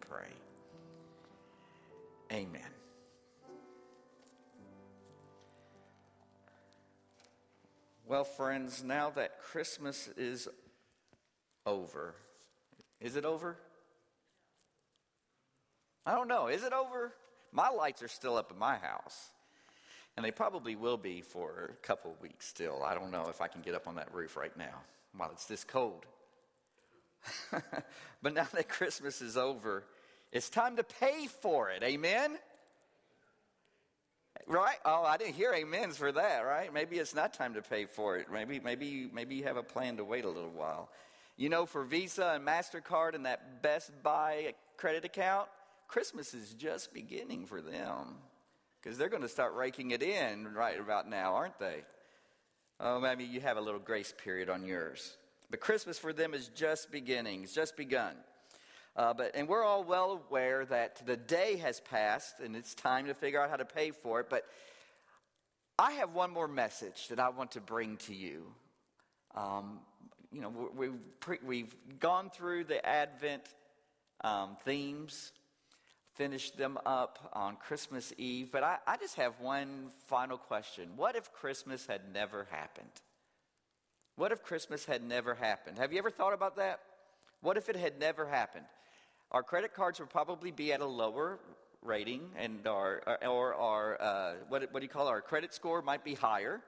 pray. Amen. Well, friends, now that Christmas is over, is it over? I don't know. Is it over? My lights are still up in my house. And they probably will be for a couple weeks still. I don't know if I can get up on that roof right now while it's this cold. but now that Christmas is over, it's time to pay for it. Amen? Right? Oh, I didn't hear amens for that, right? Maybe it's not time to pay for it. Maybe, maybe, maybe you have a plan to wait a little while. You know, for Visa and MasterCard and that Best Buy credit account, Christmas is just beginning for them because they're going to start raking it in right about now, aren't they? Oh, maybe you have a little grace period on yours. But Christmas for them is just beginning, it's just begun. Uh, but, and we're all well aware that the day has passed and it's time to figure out how to pay for it. But I have one more message that I want to bring to you. Um, you know, we've, pre- we've gone through the Advent um, themes, finished them up on Christmas Eve, but I, I just have one final question. What if Christmas had never happened? What if Christmas had never happened? Have you ever thought about that? What if it had never happened? Our credit cards would probably be at a lower rating, and our or our uh, what, what do you call it? our credit score might be higher.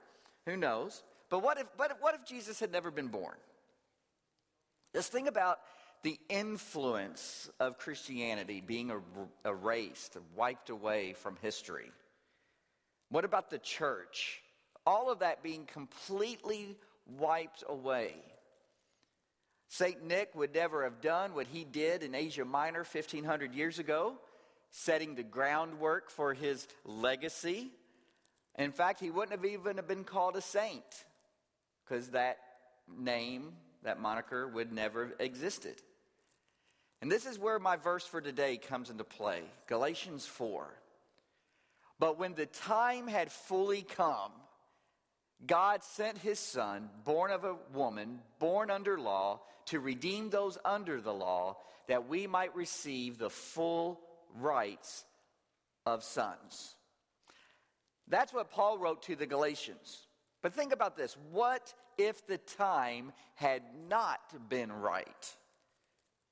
Who knows? But what if but what if Jesus had never been born? This thing about the influence of Christianity being er- erased, wiped away from history. What about the church? All of that being completely wiped away. St. Nick would never have done what he did in Asia Minor 1500 years ago, setting the groundwork for his legacy. In fact, he wouldn't have even have been called a saint because that name, that moniker, would never have existed. And this is where my verse for today comes into play Galatians 4. But when the time had fully come, God sent his son, born of a woman, born under law, to redeem those under the law, that we might receive the full rights of sons. That's what Paul wrote to the Galatians. But think about this what if the time had not been right?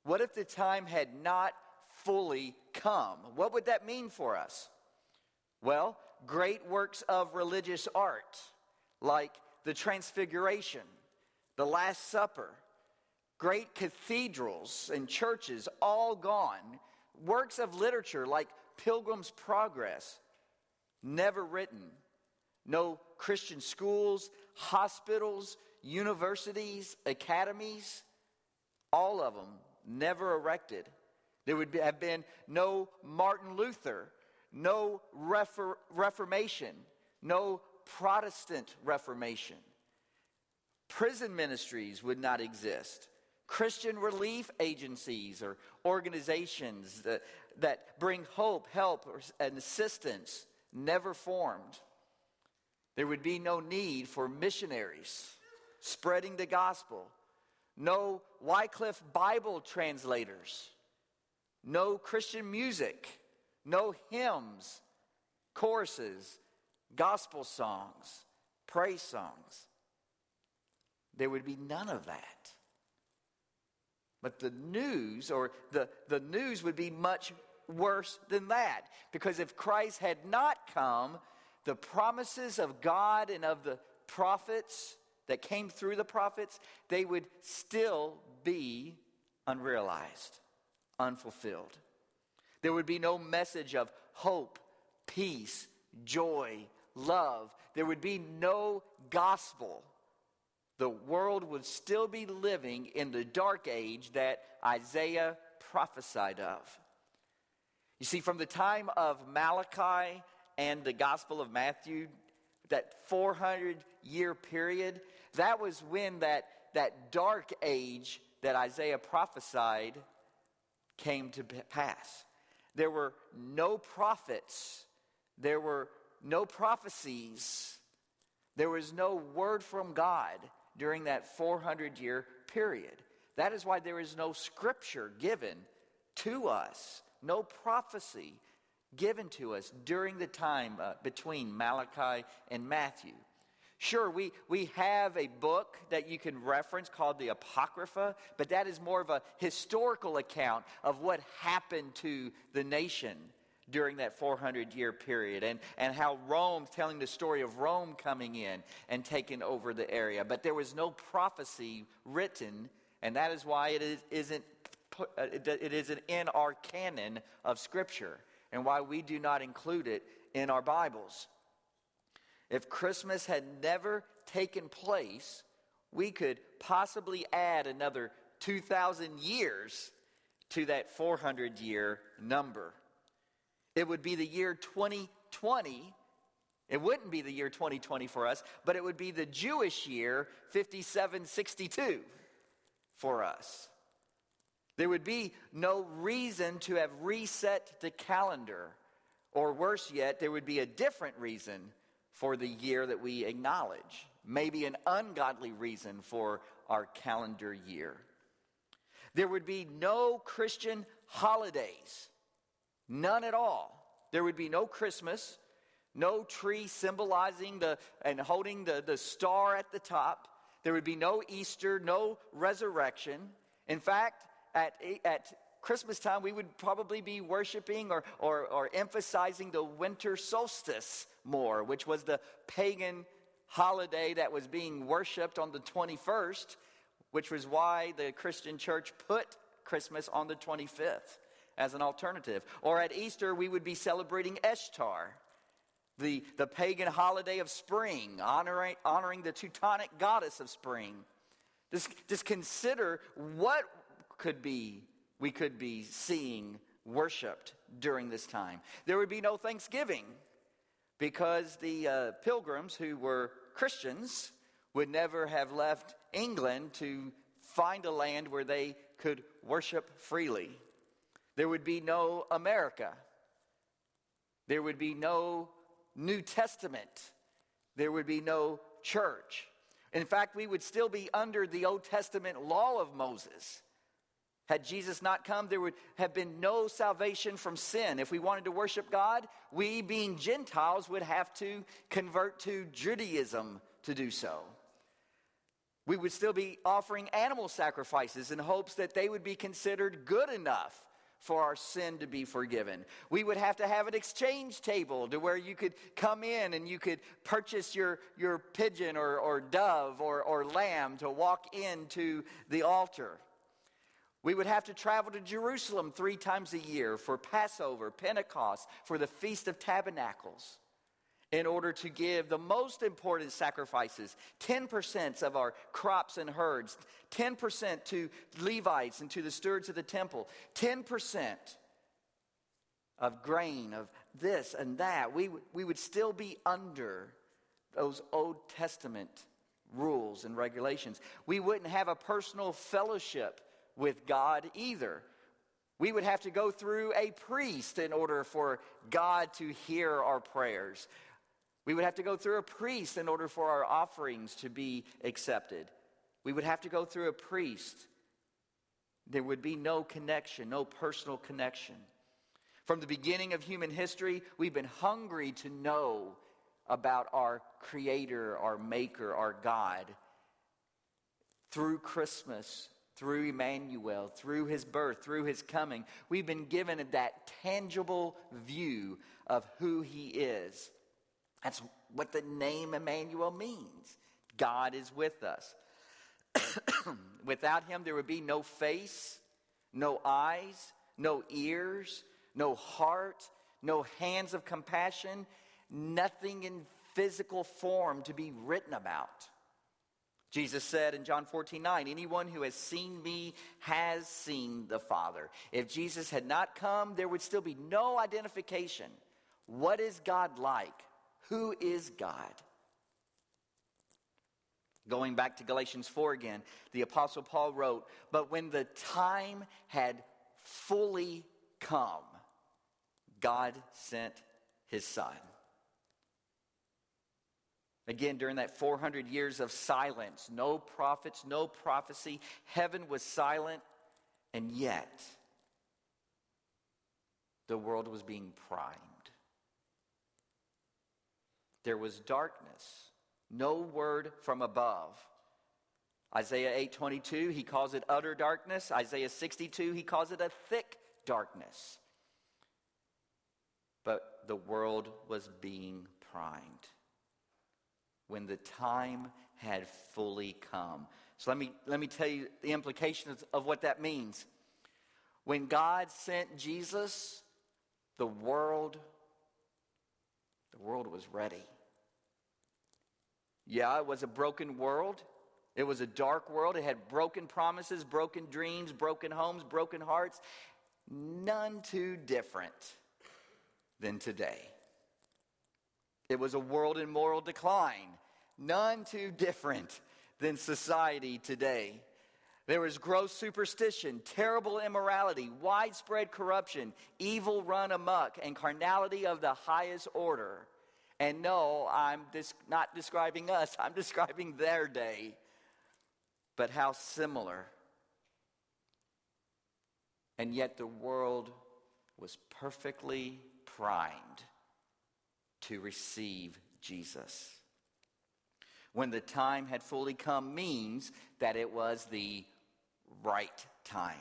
What if the time had not fully come? What would that mean for us? Well, great works of religious art like the Transfiguration, the Last Supper, great cathedrals and churches all gone, works of literature like Pilgrim's Progress, never written, no Christian schools, hospitals, universities, academies, all of them never erected. There would have been no Martin Luther, no Refor- Reformation, no Protestant Reformation. Prison ministries would not exist. Christian relief agencies or organizations that, that bring hope, help, and assistance never formed. There would be no need for missionaries spreading the gospel, no Wycliffe Bible translators, no Christian music, no hymns, choruses, gospel songs, praise songs. There would be none of that. But the news, or the, the news would be much worse than that. Because if Christ had not come, the promises of God and of the prophets that came through the prophets, they would still be unrealized, unfulfilled. There would be no message of hope, peace, joy, love. There would be no gospel. The world would still be living in the dark age that Isaiah prophesied of. You see, from the time of Malachi and the Gospel of Matthew, that 400 year period, that was when that, that dark age that Isaiah prophesied came to pass. There were no prophets, there were no prophecies, there was no word from God during that 400 year period. That is why there is no scripture given to us, no prophecy given to us during the time uh, between Malachi and Matthew. Sure, we, we have a book that you can reference called the Apocrypha, but that is more of a historical account of what happened to the nation during that 400 year period and, and how Rome, telling the story of Rome coming in and taking over the area. But there was no prophecy written, and that is why it is, isn't, uh, it isn't in our canon of Scripture and why we do not include it in our Bibles. If Christmas had never taken place, we could possibly add another 2,000 years to that 400 year number. It would be the year 2020. It wouldn't be the year 2020 for us, but it would be the Jewish year 5762 for us. There would be no reason to have reset the calendar. Or worse yet, there would be a different reason for the year that we acknowledge, maybe an ungodly reason for our calendar year. There would be no Christian holidays, none at all. There would be no Christmas, no tree symbolizing the and holding the, the star at the top. There would be no Easter, no resurrection. In fact, at, at Christmas time, we would probably be worshiping or, or, or emphasizing the winter solstice more, which was the pagan holiday that was being worshiped on the 21st, which was why the Christian church put Christmas on the 25th as an alternative. Or at Easter, we would be celebrating Ishtar, the, the pagan holiday of spring, honoring, honoring the Teutonic goddess of spring. Just, just consider what could be we could be seeing worshiped during this time. There would be no Thanksgiving because the uh, pilgrims who were Christians would never have left England to find a land where they could worship freely. There would be no America. There would be no New Testament. There would be no church. In fact, we would still be under the Old Testament law of Moses. Had Jesus not come, there would have been no salvation from sin. If we wanted to worship God, we, being Gentiles, would have to convert to Judaism to do so. We would still be offering animal sacrifices in hopes that they would be considered good enough for our sin to be forgiven. We would have to have an exchange table to where you could come in and you could purchase your, your pigeon or, or dove or, or lamb to walk into the altar. We would have to travel to Jerusalem three times a year for Passover, Pentecost, for the Feast of Tabernacles, in order to give the most important sacrifices 10% of our crops and herds, 10% to Levites and to the stewards of the temple, 10% of grain, of this and that. We, we would still be under those Old Testament rules and regulations. We wouldn't have a personal fellowship with God either. We would have to go through a priest in order for God to hear our prayers. We would have to go through a priest in order for our offerings to be accepted. We would have to go through a priest. There would be no connection, no personal connection. From the beginning of human history, we've been hungry to know about our Creator, our Maker, our God. Through Christmas, through Emmanuel, through his birth, through his coming. We've been given that tangible view of who he is. That's what the name Emmanuel means. God is with us. Without him, there would be no face, no eyes, no ears, no heart, no hands of compassion, nothing in physical form to be written about. Jesus said in John 14, 9, anyone who has seen me has seen the Father. If Jesus had not come, there would still be no identification. What is God like? Who is God? Going back to Galatians 4 again, the Apostle Paul wrote, But when the time had fully come, God sent his Son Again, during that 400 years of silence, no prophets, no prophecy, heaven was silent, and yet the world was being primed. There was darkness, no word from above. Isaiah 8:22 he calls it utter darkness. Isaiah 62 he calls it a thick darkness. But the world was being primed when the time had fully come. So let me let me tell you the implications of what that means. When God sent Jesus, the world the world was ready. Yeah, it was a broken world. It was a dark world. It had broken promises, broken dreams, broken homes, broken hearts. None too different than today. It was a world in moral decline. None too different than society today. There was gross superstition, terrible immorality, widespread corruption, evil run amok, and carnality of the highest order. And no, I'm dis- not describing us, I'm describing their day. But how similar. And yet the world was perfectly primed to receive Jesus. When the time had fully come means that it was the right time.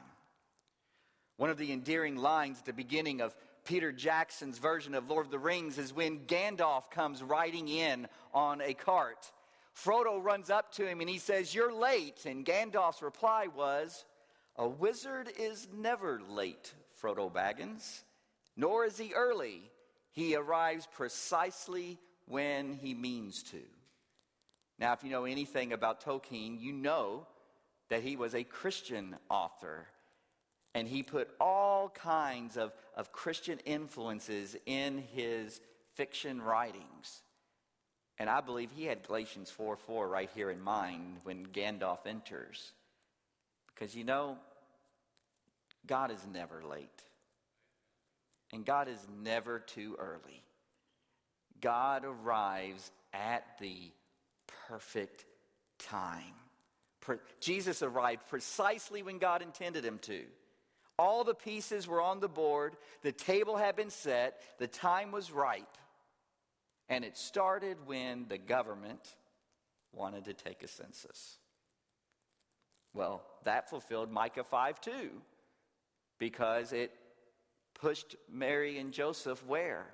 One of the endearing lines at the beginning of Peter Jackson's version of Lord of the Rings is when Gandalf comes riding in on a cart. Frodo runs up to him and he says, You're late. And Gandalf's reply was, A wizard is never late, Frodo Baggins, nor is he early. He arrives precisely when he means to. Now, if you know anything about Tolkien, you know that he was a Christian author. And he put all kinds of, of Christian influences in his fiction writings. And I believe he had Galatians 4 4 right here in mind when Gandalf enters. Because you know, God is never late. And God is never too early. God arrives at the perfect time. Jesus arrived precisely when God intended him to. All the pieces were on the board, the table had been set, the time was ripe. And it started when the government wanted to take a census. Well, that fulfilled Micah 5 2, because it pushed Mary and Joseph where?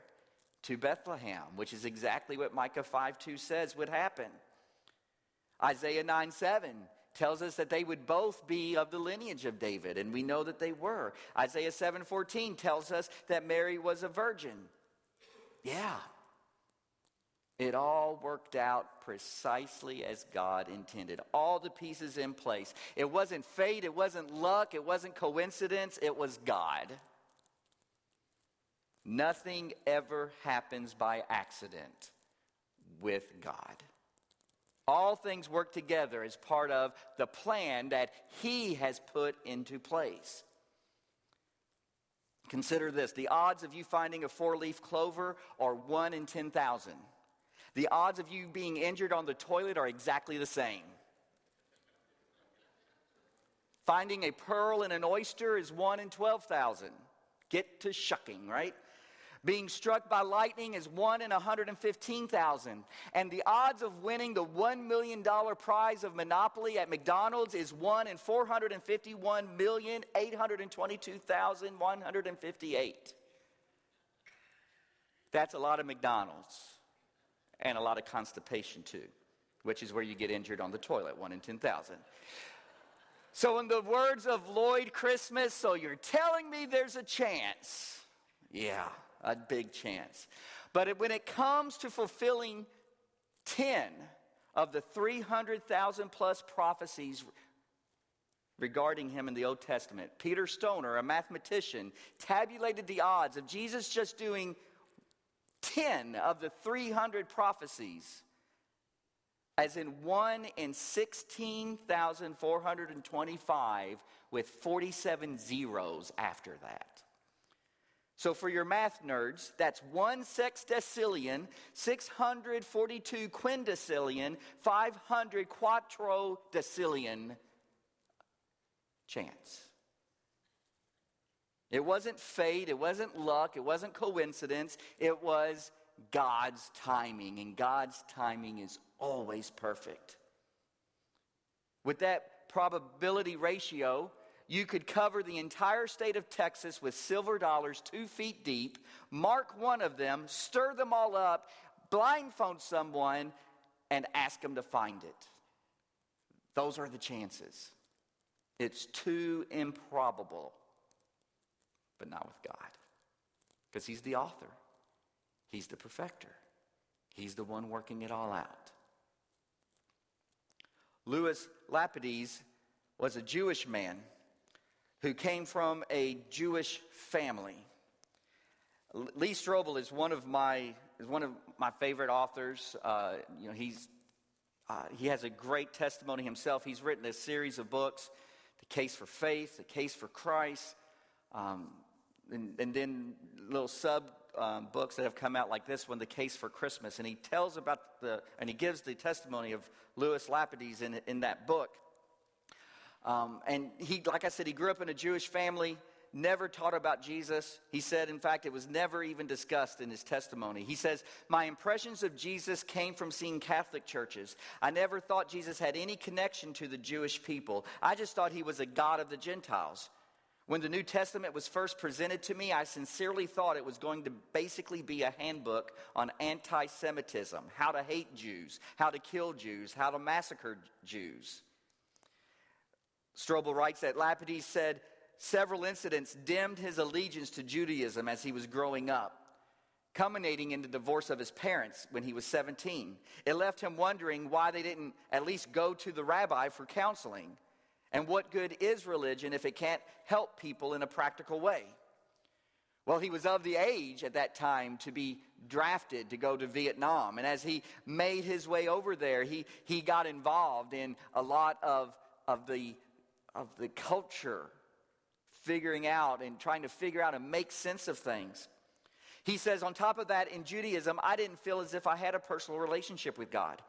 To Bethlehem, which is exactly what Micah 5 2 says would happen. Isaiah 9 7 tells us that they would both be of the lineage of David, and we know that they were. Isaiah 7:14 tells us that Mary was a virgin. Yeah. It all worked out precisely as God intended. All the pieces in place. It wasn't fate, it wasn't luck, it wasn't coincidence, it was God. Nothing ever happens by accident with God. All things work together as part of the plan that He has put into place. Consider this the odds of you finding a four leaf clover are 1 in 10,000. The odds of you being injured on the toilet are exactly the same. Finding a pearl in an oyster is 1 in 12,000. Get to shucking, right? Being struck by lightning is 1 in 115,000. And the odds of winning the $1 million prize of Monopoly at McDonald's is 1 in 451,822,158. That's a lot of McDonald's and a lot of constipation too, which is where you get injured on the toilet, 1 in 10,000. So, in the words of Lloyd Christmas, so you're telling me there's a chance. Yeah a big chance. But when it comes to fulfilling 10 of the 300,000 plus prophecies regarding him in the Old Testament, Peter Stoner, a mathematician, tabulated the odds of Jesus just doing 10 of the 300 prophecies as in 1 in 16,425 with 47 zeros after that. So, for your math nerds, that's one one sextillion, 642 quindecillion, 500 quattrodecillion chance. It wasn't fate, it wasn't luck, it wasn't coincidence, it was God's timing, and God's timing is always perfect. With that probability ratio, you could cover the entire state of Texas with silver dollars two feet deep, mark one of them, stir them all up, blindfold someone, and ask them to find it. Those are the chances. It's too improbable, but not with God. Because He's the author, He's the perfecter, He's the one working it all out. Louis Lapides was a Jewish man who came from a Jewish family. Lee Strobel is one of my is one of my favorite authors. Uh, you know, he's uh, he has a great testimony himself. He's written a series of books, "The Case for Faith," "The Case for Christ," um, and, and, then little sub um, books that have come out like this one, "The Case for Christmas." And he tells about the and he gives the testimony of Louis Lapides in in that book. Um, and he, like I said, he grew up in a Jewish family, never taught about Jesus. He said, in fact, it was never even discussed in his testimony. He says, My impressions of Jesus came from seeing Catholic churches. I never thought Jesus had any connection to the Jewish people. I just thought he was a God of the Gentiles. When the New Testament was first presented to me, I sincerely thought it was going to basically be a handbook on anti Semitism, how to hate Jews, how to kill Jews, how to massacre Jews. Strobel writes that Lapides said several incidents dimmed his allegiance to Judaism as he was growing up, culminating in the divorce of his parents when he was 17. It left him wondering why they didn't at least go to the rabbi for counseling. And what good is religion if it can't help people in a practical way? Well, he was of the age at that time to be drafted to go to Vietnam. And as he made his way over there, he, he got involved in a lot of, of the of the culture, figuring out and trying to figure out and make sense of things. He says, on top of that, in Judaism, I didn't feel as if I had a personal relationship with God.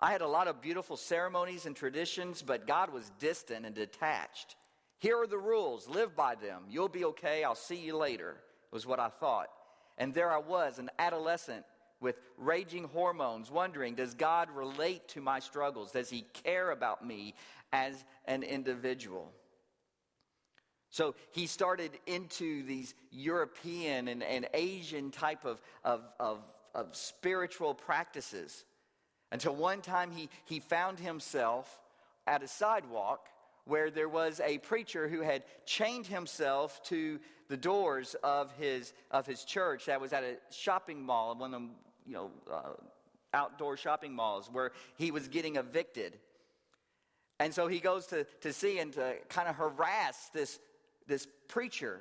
I had a lot of beautiful ceremonies and traditions, but God was distant and detached. Here are the rules, live by them. You'll be okay, I'll see you later, was what I thought. And there I was, an adolescent with raging hormones, wondering, does God relate to my struggles? Does He care about me as an individual? So he started into these European and, and Asian type of, of, of, of spiritual practices until one time he, he found himself at a sidewalk where there was a preacher who had chained himself to the doors of his, of his church that was at a shopping mall, one of them, you know, uh, outdoor shopping malls, where he was getting evicted. And so he goes to, to see and to kind of harass this, this preacher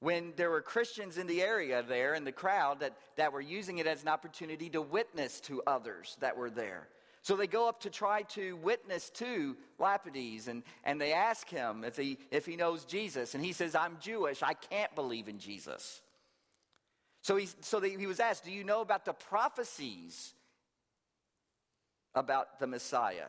when there were Christians in the area there in the crowd that, that were using it as an opportunity to witness to others that were there. So they go up to try to witness to Lapides and, and they ask him if he, if he knows Jesus. And he says, I'm Jewish. I can't believe in Jesus. So, he, so they, he was asked, Do you know about the prophecies about the Messiah?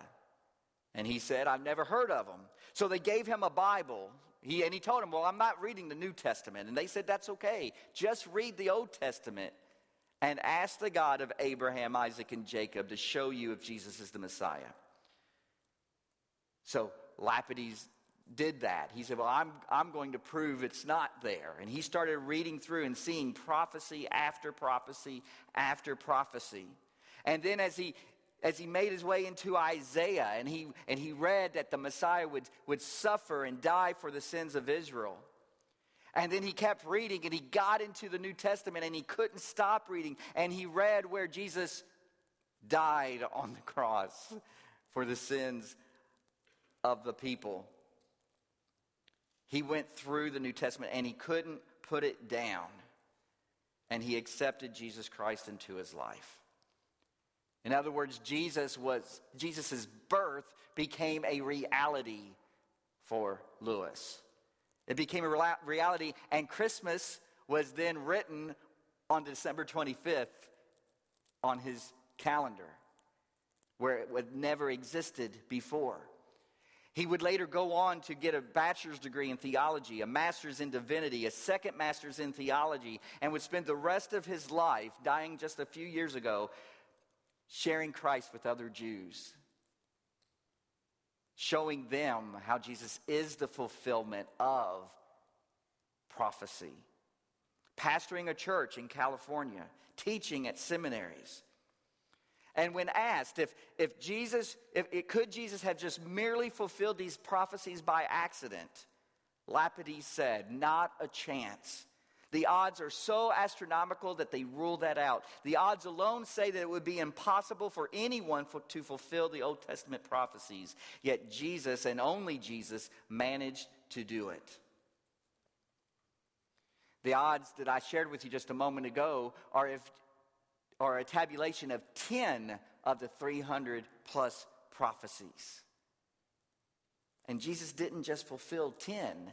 And he said, I've never heard of them. So they gave him a Bible. He, and he told him, Well, I'm not reading the New Testament. And they said, That's okay. Just read the Old Testament and ask the God of Abraham, Isaac, and Jacob to show you if Jesus is the Messiah. So Lapides did that. He said, Well, I'm, I'm going to prove it's not there. And he started reading through and seeing prophecy after prophecy after prophecy. And then as he as he made his way into Isaiah and he, and he read that the Messiah would, would suffer and die for the sins of Israel. And then he kept reading and he got into the New Testament and he couldn't stop reading. And he read where Jesus died on the cross for the sins of the people. He went through the New Testament and he couldn't put it down. And he accepted Jesus Christ into his life. In other words, Jesus was Jesus' birth became a reality for Louis. It became a reality, and Christmas was then written on December 25th on his calendar, where it had never existed before. He would later go on to get a bachelor's degree in theology, a master's in divinity, a second master's in theology, and would spend the rest of his life, dying just a few years ago, sharing Christ with other Jews, showing them how Jesus is the fulfillment of prophecy. Pastoring a church in California, teaching at seminaries. And when asked if, if Jesus, if it, could Jesus have just merely fulfilled these prophecies by accident, Lapides said, not a chance. The odds are so astronomical that they rule that out. The odds alone say that it would be impossible for anyone for, to fulfill the Old Testament prophecies. Yet Jesus, and only Jesus, managed to do it. The odds that I shared with you just a moment ago are if or a tabulation of 10 of the 300 plus prophecies. And Jesus didn't just fulfill 10,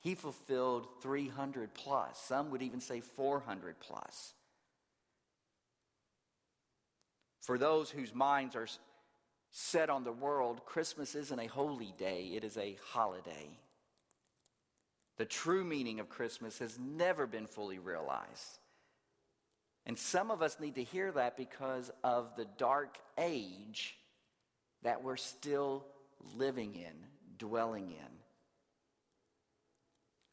he fulfilled 300 plus. Some would even say 400 plus. For those whose minds are set on the world, Christmas isn't a holy day, it is a holiday. The true meaning of Christmas has never been fully realized. And some of us need to hear that because of the dark age that we're still living in, dwelling in.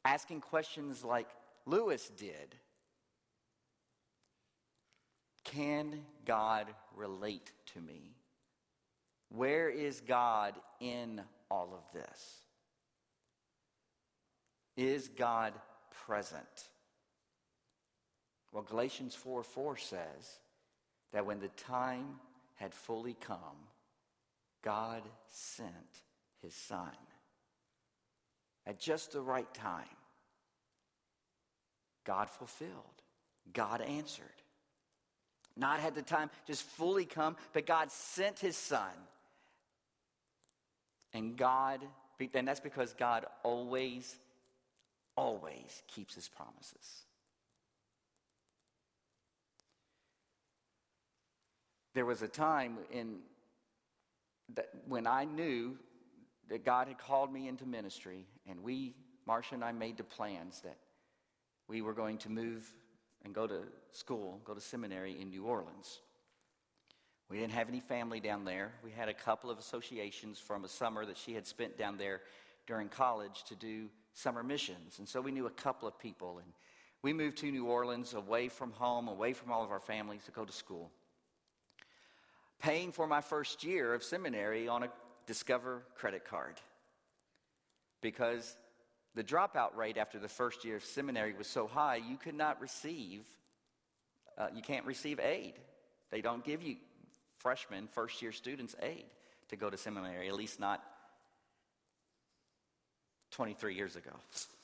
Asking questions like Louis did Can God relate to me? Where is God in all of this? Is God present? Well, Galatians 4 4 says that when the time had fully come, God sent his son at just the right time. God fulfilled, God answered. Not had the time just fully come, but God sent his son. And God, and that's because God always, always keeps his promises. There was a time in that when I knew that God had called me into ministry, and we, Marcia and I, made the plans that we were going to move and go to school, go to seminary in New Orleans. We didn't have any family down there. We had a couple of associations from a summer that she had spent down there during college to do summer missions. And so we knew a couple of people. And we moved to New Orleans away from home, away from all of our families to go to school paying for my first year of seminary on a Discover credit card because the dropout rate after the first year of seminary was so high, you could not receive, uh, you can't receive aid. They don't give you freshmen, first year students aid to go to seminary, at least not 23 years ago.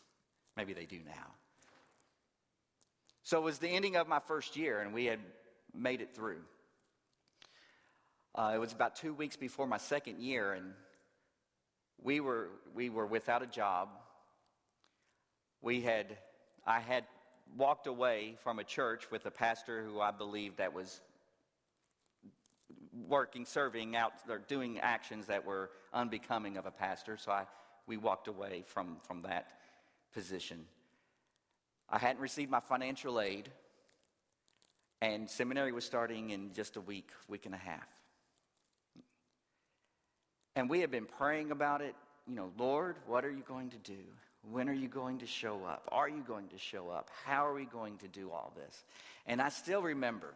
Maybe they do now. So it was the ending of my first year, and we had made it through. Uh, it was about two weeks before my second year, and we were, we were without a job. We had, I had walked away from a church with a pastor who I believed that was working, serving out, or doing actions that were unbecoming of a pastor. So I, we walked away from, from that position. I hadn't received my financial aid, and seminary was starting in just a week, week and a half. And we had been praying about it. You know, Lord, what are you going to do? When are you going to show up? Are you going to show up? How are we going to do all this? And I still remember,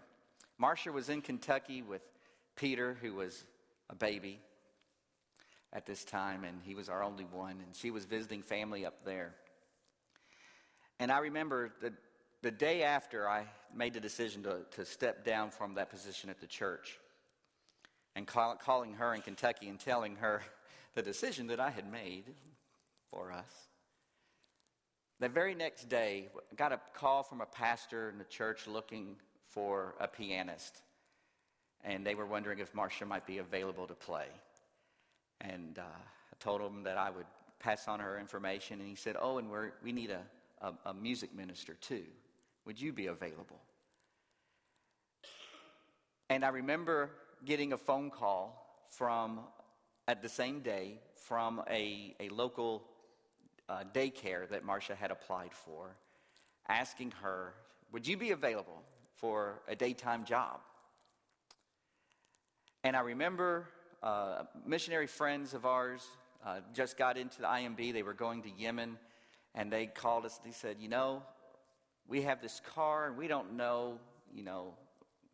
Marcia was in Kentucky with Peter, who was a baby at this time, and he was our only one, and she was visiting family up there. And I remember the, the day after I made the decision to, to step down from that position at the church, and call, calling her in Kentucky and telling her the decision that I had made for us. The very next day, I got a call from a pastor in the church looking for a pianist. And they were wondering if Marcia might be available to play. And uh, I told him that I would pass on her information. And he said, Oh, and we're, we need a, a, a music minister too. Would you be available? And I remember getting a phone call from at the same day from a, a local uh, daycare that Marcia had applied for, asking her, Would you be available for a daytime job? And I remember uh, missionary friends of ours uh, just got into the IMB. They were going to Yemen, and they called us. They said, You know, we have this car, and we don't know, you know,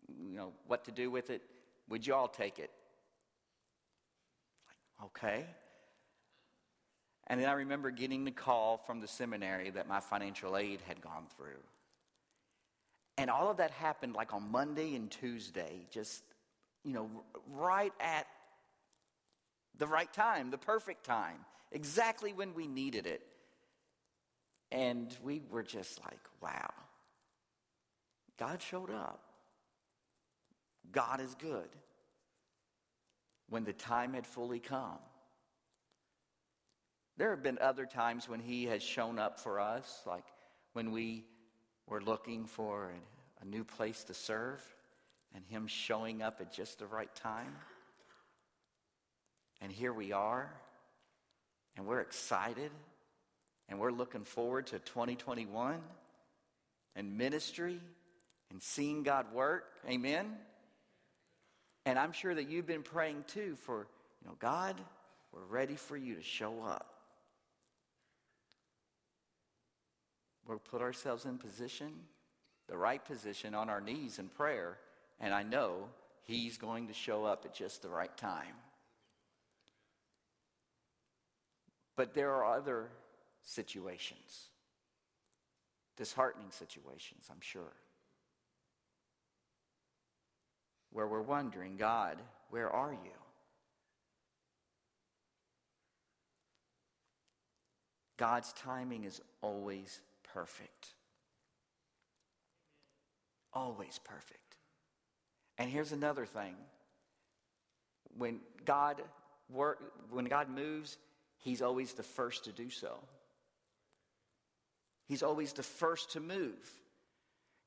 you know what to do with it. Would you all take it? Okay. And then I remember getting the call from the seminary that my financial aid had gone through. And all of that happened like on Monday and Tuesday, just, you know, right at the right time, the perfect time, exactly when we needed it. And we were just like, wow, God showed up. God is good when the time had fully come. There have been other times when He has shown up for us, like when we were looking for a, new place to serve and Him showing up at just the right time. And here we are, and we're excited, and we're looking forward to 2021 and ministry and seeing God work. Amen? And I'm sure that you've been praying too for, you know, God, we're ready for you to show up. We'll put ourselves in position, the right position, on our knees in prayer, and I know He's going to show up at just the right time. But there are other situations, disheartening situations, I'm sure, where we're wondering, God, where are you? God's timing is always perfect. Always perfect. And here's another thing. When God work, when God moves, he's always the first to do so. He's always the first to move.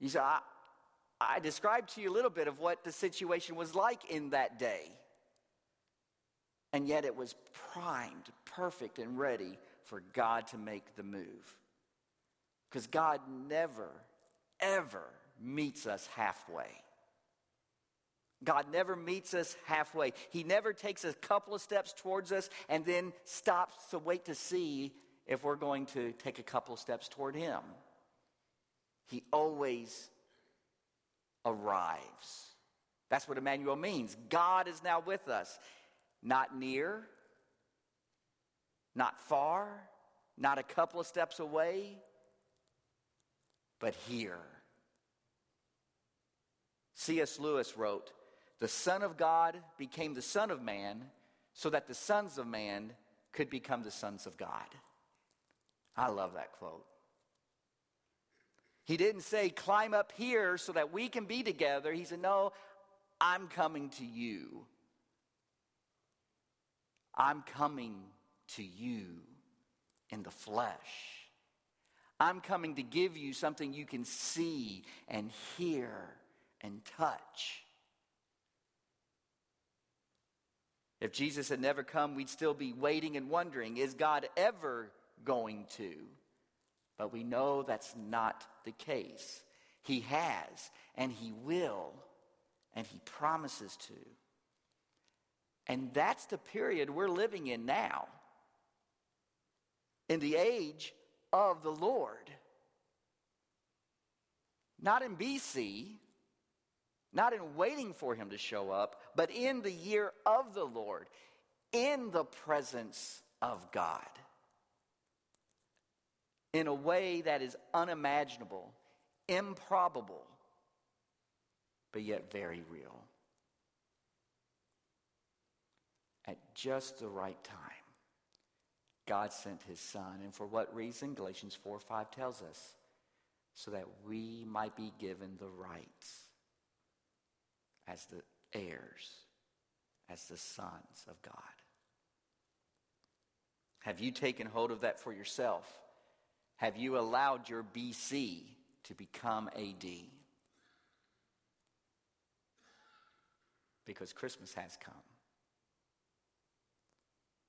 You say, I, I described to you a little bit of what the situation was like in that day. And yet it was primed, perfect, and ready for God to make the move. Because God never, ever meets us halfway. God never meets us halfway. He never takes a couple of steps towards us and then stops to wait to see if we're going to take a couple of steps toward Him. He always arrives. That's what Emmanuel means. God is now with us. Not near, not far, not a couple of steps away, but here. C.S. Lewis wrote, The Son of God became the Son of Man so that the sons of man could become the sons of God. I love that quote. He didn't say, climb up here so that we can be together. He said, no, I'm coming to you. I'm coming to you in the flesh. I'm coming to give you something you can see and hear and touch. If Jesus had never come, we'd still be waiting and wondering is God ever going to? But we know that's not the case. He has, and He will, and He promises to. And that's the period we're living in now. In the age of the Lord. Not in BC, not in waiting for him to show up, but in the year of the Lord, in the presence of God, in a way that is unimaginable, improbable, but yet very real. At just the right time. God sent his son. And for what reason? Galatians 4 5 tells us so that we might be given the rights as the heirs, as the sons of God. Have you taken hold of that for yourself? Have you allowed your BC to become AD? Because Christmas has come.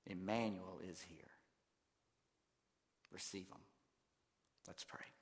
Emmanuel is here. Receive them. Let's pray.